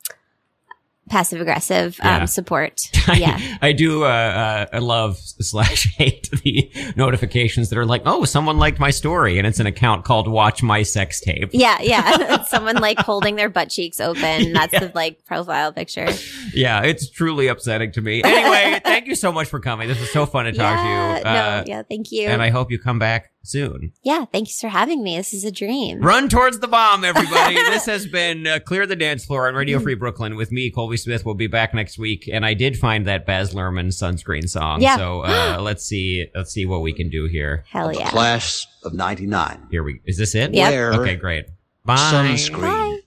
passive aggressive, Yeah. um, support. Yeah. I do. Uh, uh, I love slash hate the notifications that are like, oh, someone liked my story, and it's an account called Watch My Sex Tape. Yeah, yeah. Someone like holding their butt cheeks open. That's Yeah. the like profile picture. Yeah, it's truly upsetting to me. Anyway, thank you so much for coming. This was so fun to talk yeah, to you. Uh, no, yeah, thank you. And I hope you come back soon. yeah, thanks for having me. This is a dream. Run towards the bomb, everybody. this has been uh, Clear the Dance Floor on Radio Free Brooklyn with me, Colby Smith. We'll be back next week. And I did find that Baz Luhrmann sunscreen song. Yeah. So uh, let's see. Let's see what we can do here. Hell of the yeah. class of 99. Here we. Is this it? Yeah. Okay, great. Bye. sunscreen. Bye.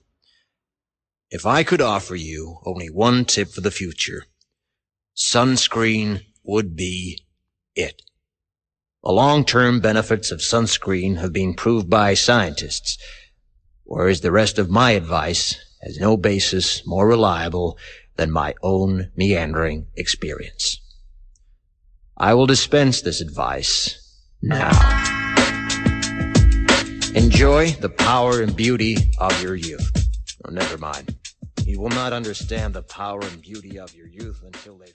If I could offer you only one tip for the future, sunscreen would be it. The long-term benefits of sunscreen have been proved by scientists, whereas the rest of my advice has no basis more reliable than my own meandering experience. I will dispense this advice now. Enjoy the power and beauty of your youth. Oh, never mind. You will not understand the power and beauty of your youth until they.